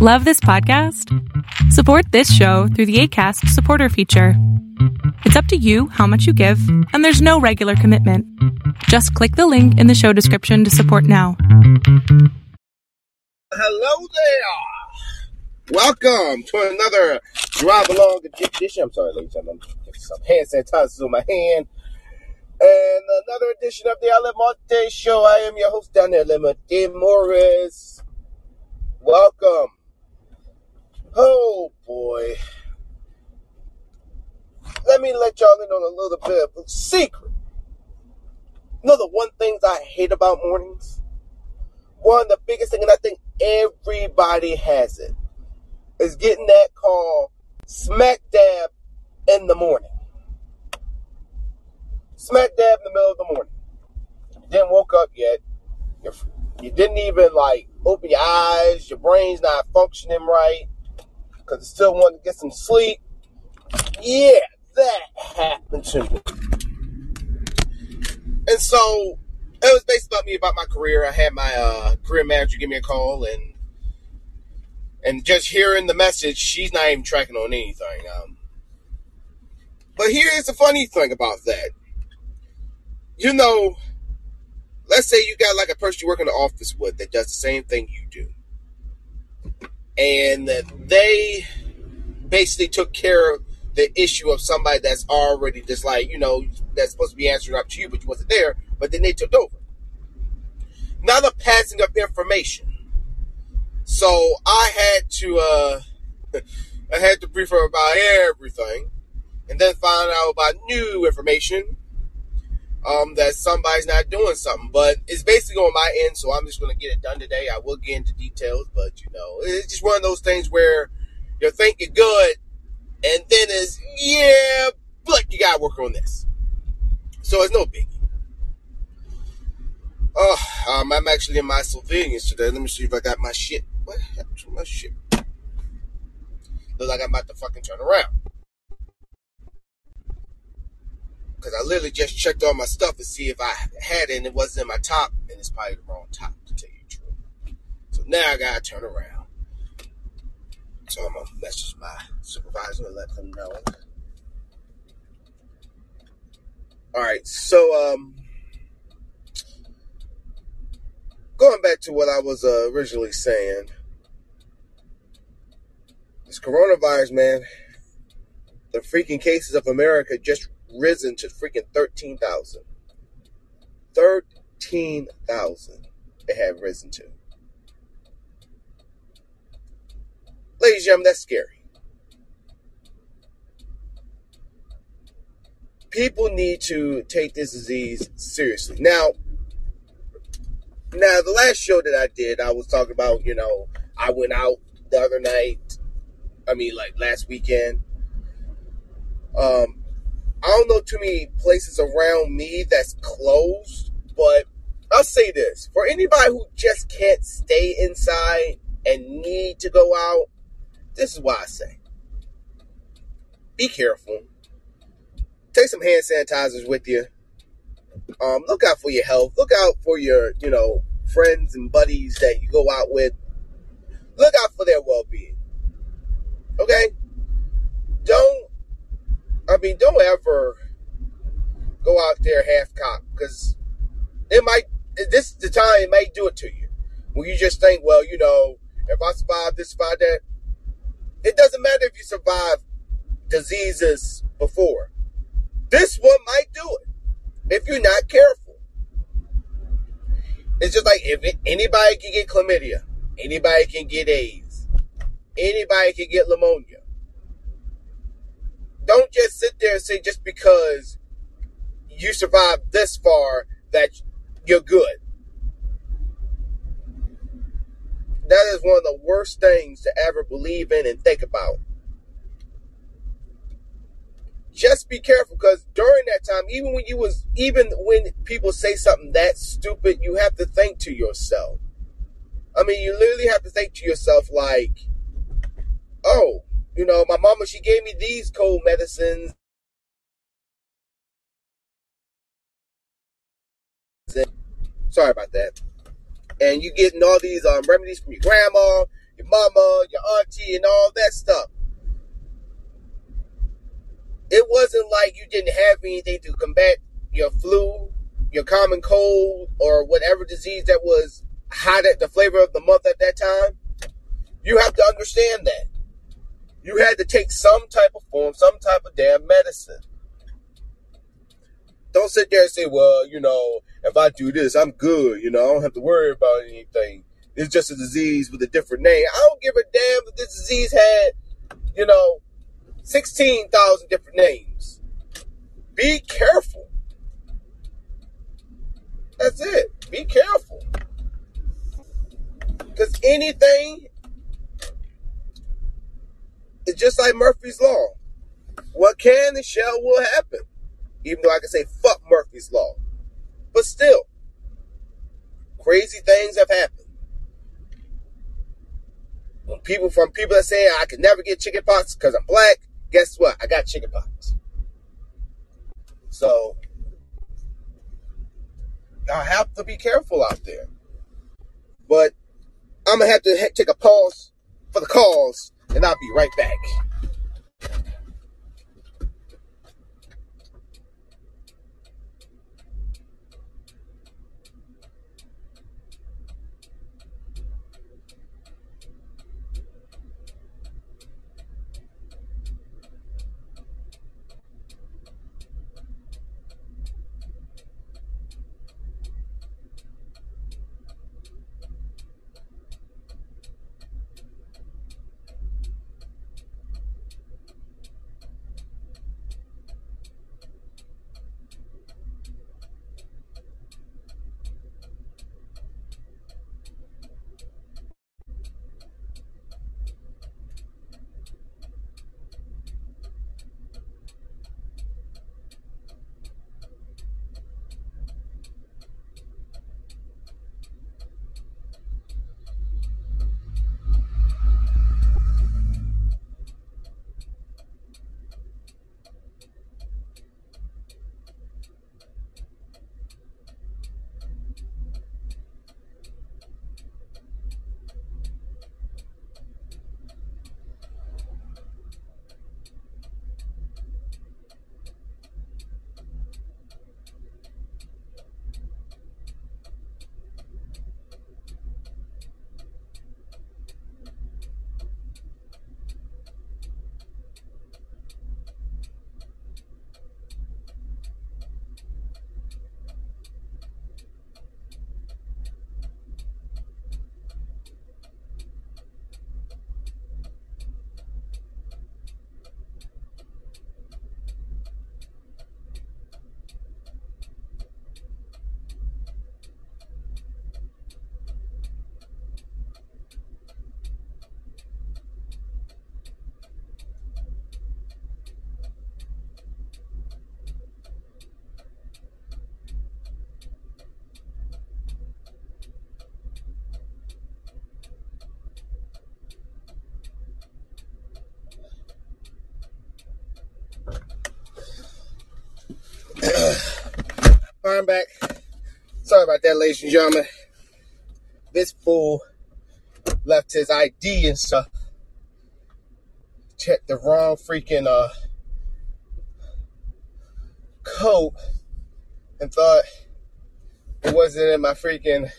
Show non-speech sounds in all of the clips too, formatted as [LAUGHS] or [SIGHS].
Love this podcast? Support this show through the ACAST supporter feature. It's up to you how much you give, and there's no regular commitment. Just click the link in the show description to support now. Hello there. Welcome to another drive along edition. I'm sorry, ladies and gentlemen. Some hand sanitizer on my hand. And another edition of the Almonte Show. I am your host, Daniel Lemate Morris. Welcome. Oh boy. Let me let y'all in on a little bit of a secret. You know the one things I hate about mornings? One of the biggest thing, and I think everybody has it, is getting that call smack dab in the morning. Smack dab in the middle of the morning. You didn't woke up yet. You're, you didn't even like open your eyes. Your brain's not functioning right because I still want to get some sleep. Yeah, that happened to me. And so it was based about me about my career. I had my uh, career manager give me a call and and just hearing the message, she's not even tracking on anything. Um, but here's the funny thing about that. You know, let's say you got like a person you work in the office with that does the same thing you do. And they basically took care of the issue of somebody that's already just like, you know, that's supposed to be answering up to you, but you wasn't there, but then they took over. Now the passing of information. So I had to uh [LAUGHS] I had to brief her about everything and then find out about new information um, that somebody's not doing something. But it's basically on my end, so I'm just going to get it done today. I will get into details, but you know, it's just one of those things where you're thinking good, and then it's yeah, but you got to work on this. So it's no biggie. Oh, um, I'm actually in my civilians today. Let me see if I got my shit. What happened to my shit? Look like I'm about to fucking turn around. Because I literally just checked all my stuff to see if I had it and it wasn't in my top. And it's probably the wrong top, to tell you the truth. So now I gotta turn around. So I'm gonna message my supervisor and let them know. Alright, so um going back to what I was uh, originally saying. This coronavirus, man, the freaking cases of America just risen to freaking 13,000. 13,000 it had risen to. Ladies and gentlemen, that's scary. People need to take this disease seriously. Now, now the last show that I did, I was talking about, you know, I went out the other night. I mean, like last weekend. Um, I don't know too many places around me that's closed, but I'll say this for anybody who just can't stay inside and need to go out, this is why I say be careful. Take some hand sanitizers with you. Um, look out for your health. Look out for your, you know, friends and buddies that you go out with. Look out for their well being. Okay? I mean, don't ever go out there half cocked because it might. This is the time it might do it to you. When you just think, well, you know, if I survive this, survive that, it doesn't matter if you survive diseases before. This one might do it if you're not careful. It's just like if anybody can get chlamydia, anybody can get AIDS, anybody can get pneumonia don't just sit there and say just because you survived this far that you're good. That is one of the worst things to ever believe in and think about. Just be careful because during that time, even when you was even when people say something that stupid, you have to think to yourself. I mean, you literally have to think to yourself like, you know, my mama, she gave me these cold medicines. Sorry about that. And you getting all these um, remedies from your grandma, your mama, your auntie and all that stuff. It wasn't like you didn't have anything to combat your flu, your common cold, or whatever disease that was hot at the flavor of the month at that time. You have to understand that. You had to take some type of form, some type of damn medicine. Don't sit there and say, well, you know, if I do this, I'm good. You know, I don't have to worry about anything. It's just a disease with a different name. I don't give a damn if this disease had, you know, 16,000 different names. Be careful. That's it. Be careful. Because anything is just like Murphy's Law. What can and shall will happen. Even though I can say fuck Murphy's Law. But still, crazy things have happened. When people from people that say I can never get chickenpox because I'm black, guess what? I got chickenpox. So I have to be careful out there. But I'm gonna have to take a pause for the calls, and I'll be right back. I'm back. Sorry about that, ladies and gentlemen. This fool left his ID and stuff. Checked the wrong freaking uh coat and thought it wasn't in my freaking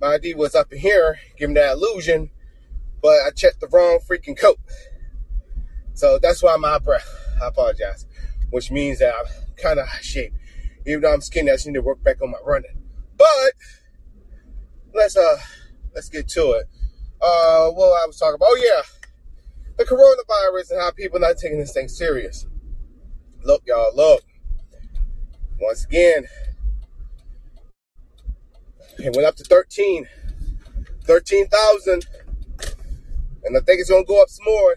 my ID was up in here, giving that illusion, but I checked the wrong freaking coat. So that's why out of breath. I apologize. Which means that I'm kind of shape. Even though I'm skinny, I just need to work back on my running. But let's uh let's get to it. Uh what I was talking about. Oh yeah. The coronavirus and how people not taking this thing serious. Look, y'all, look. Once again, it went up to 13. 13,000. And I think it's gonna go up some more.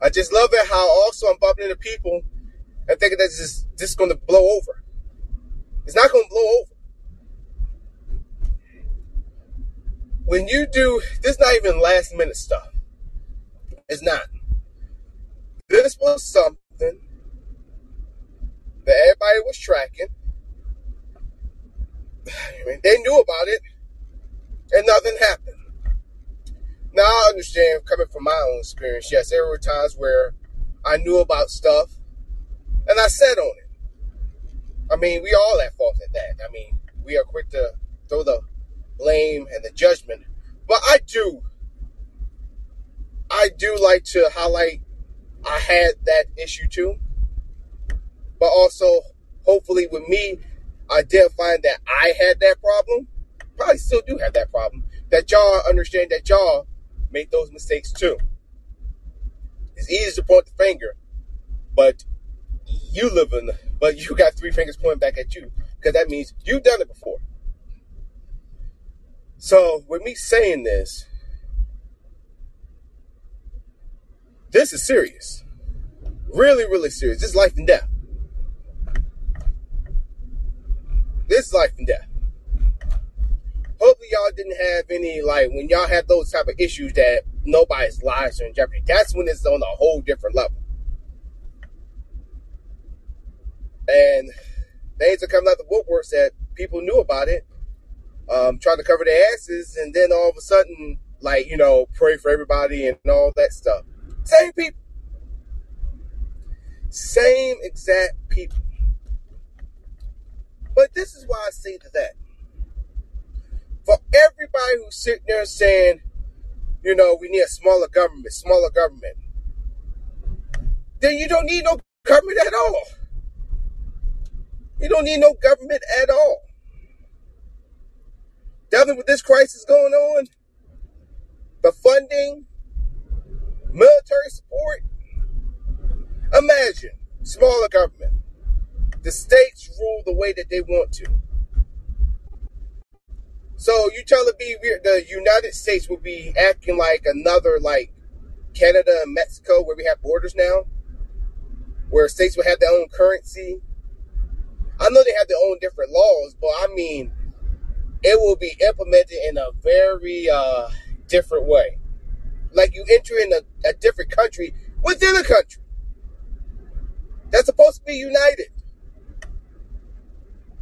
I just love it how also I'm bumping into people and thinking that this is just gonna blow over. It's not going to blow over. When you do, this not even last minute stuff. It's not. This was something that everybody was tracking. [SIGHS] I mean, they knew about it, and nothing happened. Now, I understand coming from my own experience. Yes, there were times where I knew about stuff and I sat on it. Mean, we all at fault at that. I mean, we are quick to throw the blame and the judgment. But I do, I do like to highlight I had that issue too. But also, hopefully, with me identifying that I had that problem, probably still do have that problem, that y'all understand that y'all made those mistakes too. It's easy to point the finger, but you live in, but you got three fingers pointing back at you because that means you've done it before. So, with me saying this, this is serious. Really, really serious. This is life and death. This is life and death. Hopefully, y'all didn't have any, like, when y'all have those type of issues that nobody's lives are in jeopardy. That's when it's on a whole different level. And things are coming out the woodworks that people knew about it um, trying to cover their asses, and then all of a sudden, like, you know, pray for everybody and all that stuff. Same people. Same exact people. But this is why I say that. For everybody who's sitting there saying, you know, we need a smaller government, smaller government, then you don't need no government at all. You don't need no government at all dealing with this crisis going on, the funding, military support. Imagine smaller government. The states rule the way that they want to. So you telling me the United States will be acting like another like Canada and Mexico where we have borders now? Where states will have their own currency? I know they have their own different laws, but I mean it will be implemented in a very uh, different way. Like you enter in a, a different country within a country that's supposed to be united.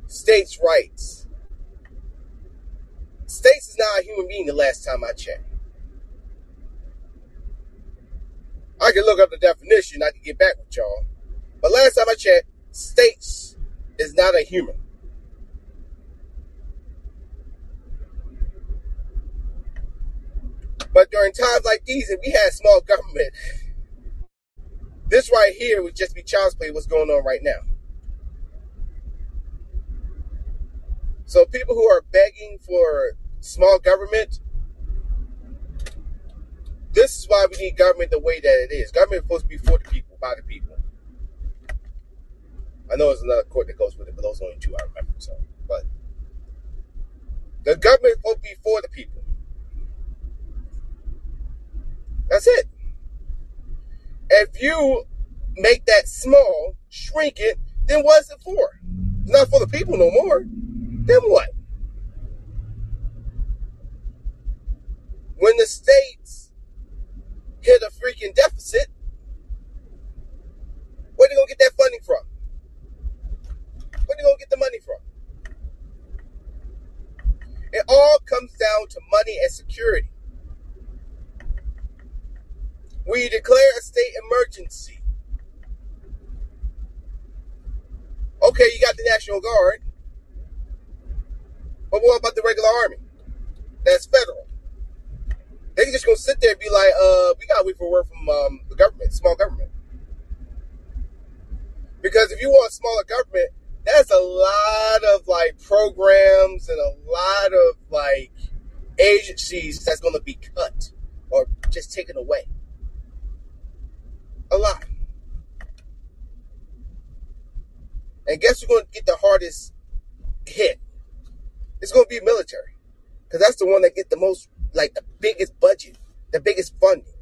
States' rights. States is not a human being the last time I checked. I can look up the definition, I can get back with y'all. But last time I checked, states is not a human. But during times like these, if we had small government, this right here would just be child's play what's going on right now. So people who are begging for small government, this is why we need government the way that it is. Government is supposed to be for the people, by the people. I know there's another court that goes with it, but those are only two I remember. So, but the government to be for the people. That's it. If you make that small, shrink it, then what's it for? It's not for the people no more. Then what? When the states hit a freaking deficit, where they gonna get that funding from? They gonna get the money from? It all comes down to money and security we declare a state emergency. Okay, you got the National Guard. But what about the regular army? That's federal. They just gonna sit there and be like, uh, we gotta wait for word from um, the government, small government. Because if you want smaller government, that's a lot of like programs and a lot of like agencies that's gonna be cut or just taken away a lot. And guess who's going to get the hardest hit? It's going to be military. Because that's the one that get the most, like the biggest budget, the biggest funding.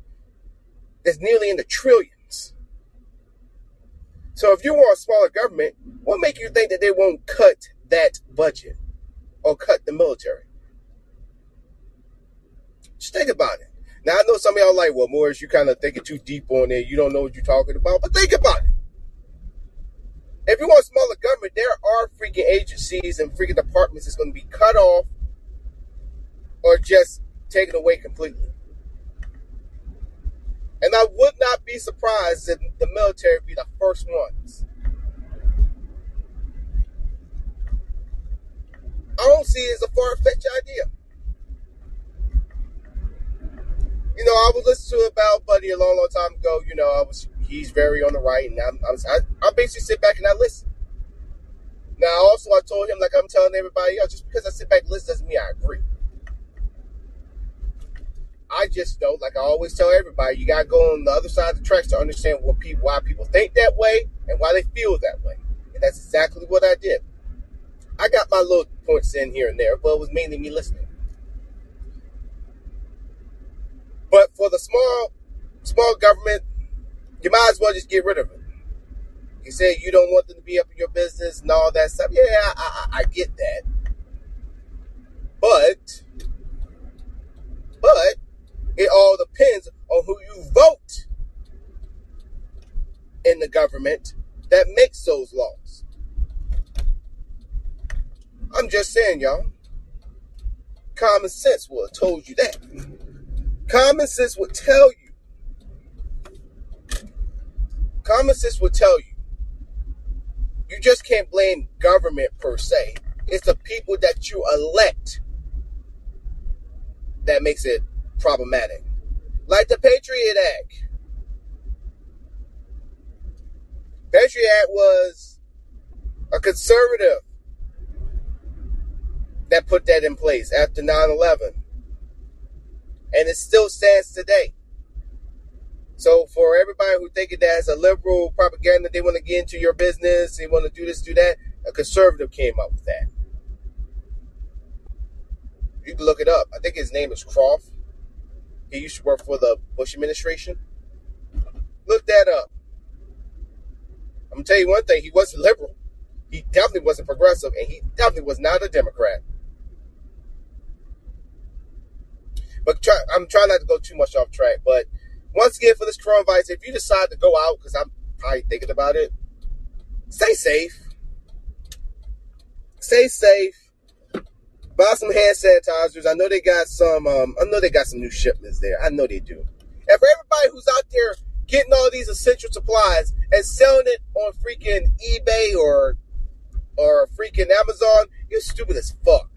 That's nearly in the trillions. So if you want a smaller government, what make you think that they won't cut that budget or cut the military? Just think about it. Now I know some of y'all like, well, Morris, you kind of thinking too deep on it. You don't know what you're talking about, but think about it. If you want smaller government, there are freaking agencies and freaking departments that's going to be cut off or just taken away completely. Be surprised if the military be the first ones. I don't see it as a far fetched idea. You know, I was listening to about Buddy a long, long time ago. You know, I was he's very on the right, and I'm, I, I basically sit back and I listen. Now, also, I told him like I'm telling everybody else, just because I sit back and listen doesn't mean I agree. I just know, like I always tell everybody, you gotta go on the other side of the tracks to understand what people, why people think that way, and why they feel that way. And that's exactly what I did. I got my little points in here and there, but it was mainly me listening. But for the small, small government, you might as well just get rid of it. You said you don't want them to be up in your business and all that stuff. Yeah, I, I, I get that. But, but it all depends on who you vote in the government that makes those laws. I'm just saying, y'all. Common sense would have told you that. Common sense would tell you. Common sense would tell you. You just can't blame government per se. It's the people that you elect that makes it problematic. Like the Patriot Act. Patriot Act was a conservative that put that in place after 9 11. And it still stands today. So for everybody who think that as a liberal propaganda, they want to get into your business, they want to do this, do that, a conservative came up with that. You can look it up. I think his name is Croft. He used to work for the Bush administration. Look that up. I'm gonna tell you one thing: he wasn't liberal. He definitely wasn't progressive, and he definitely was not a Democrat. But try, I'm trying not to go too much off track. But once again, for this coronavirus, if you decide to go out, because I'm probably thinking about it, stay safe. Stay safe buy some hand sanitizers. I know they got some. Um, I know they got some new shipments there. I know they do. And for everybody who's out there getting all these essential supplies and selling it on freaking eBay or or freaking Amazon, you're stupid as fuck.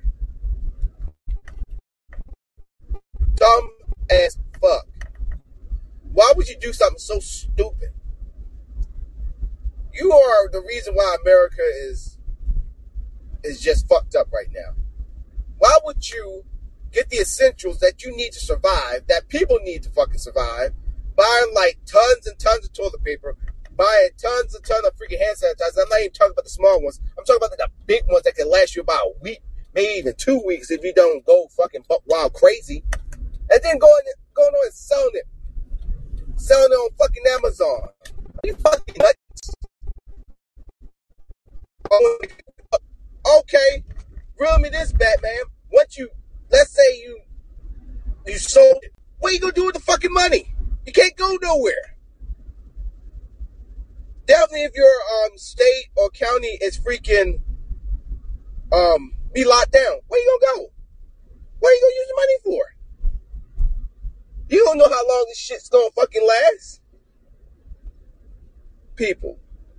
Dumb as fuck. Why would you do something so stupid? You are the reason why America is is just fucked up right now. Why would you get the essentials that you need to survive, that people need to fucking survive, buying like tons and tons of toilet paper, buying tons and tons of freaking hand sanitizer. I'm not even talking about the small ones. I'm talking about the big ones that can last you about a week, maybe even two weeks if you don't go fucking wild crazy. And then going going on and selling it. Selling it on fucking Amazon. Are you fucking nuts? Okay, Reel me this, Batman. Once you, let's say you, you sold it, what you gonna do with the fucking money? You can't go nowhere. Definitely, if your um state or county is freaking um be locked down, where you gonna go? What are you gonna use the money for? You don't know how long this shit's gonna fucking last. People.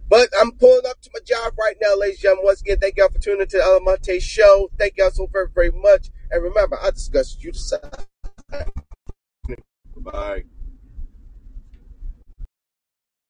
But I'm pulling up to my job right now, ladies and gentlemen. Once again, thank y'all for tuning into the Almonte show. Thank y'all so very, very much. And remember, I discussed you decide. Bye.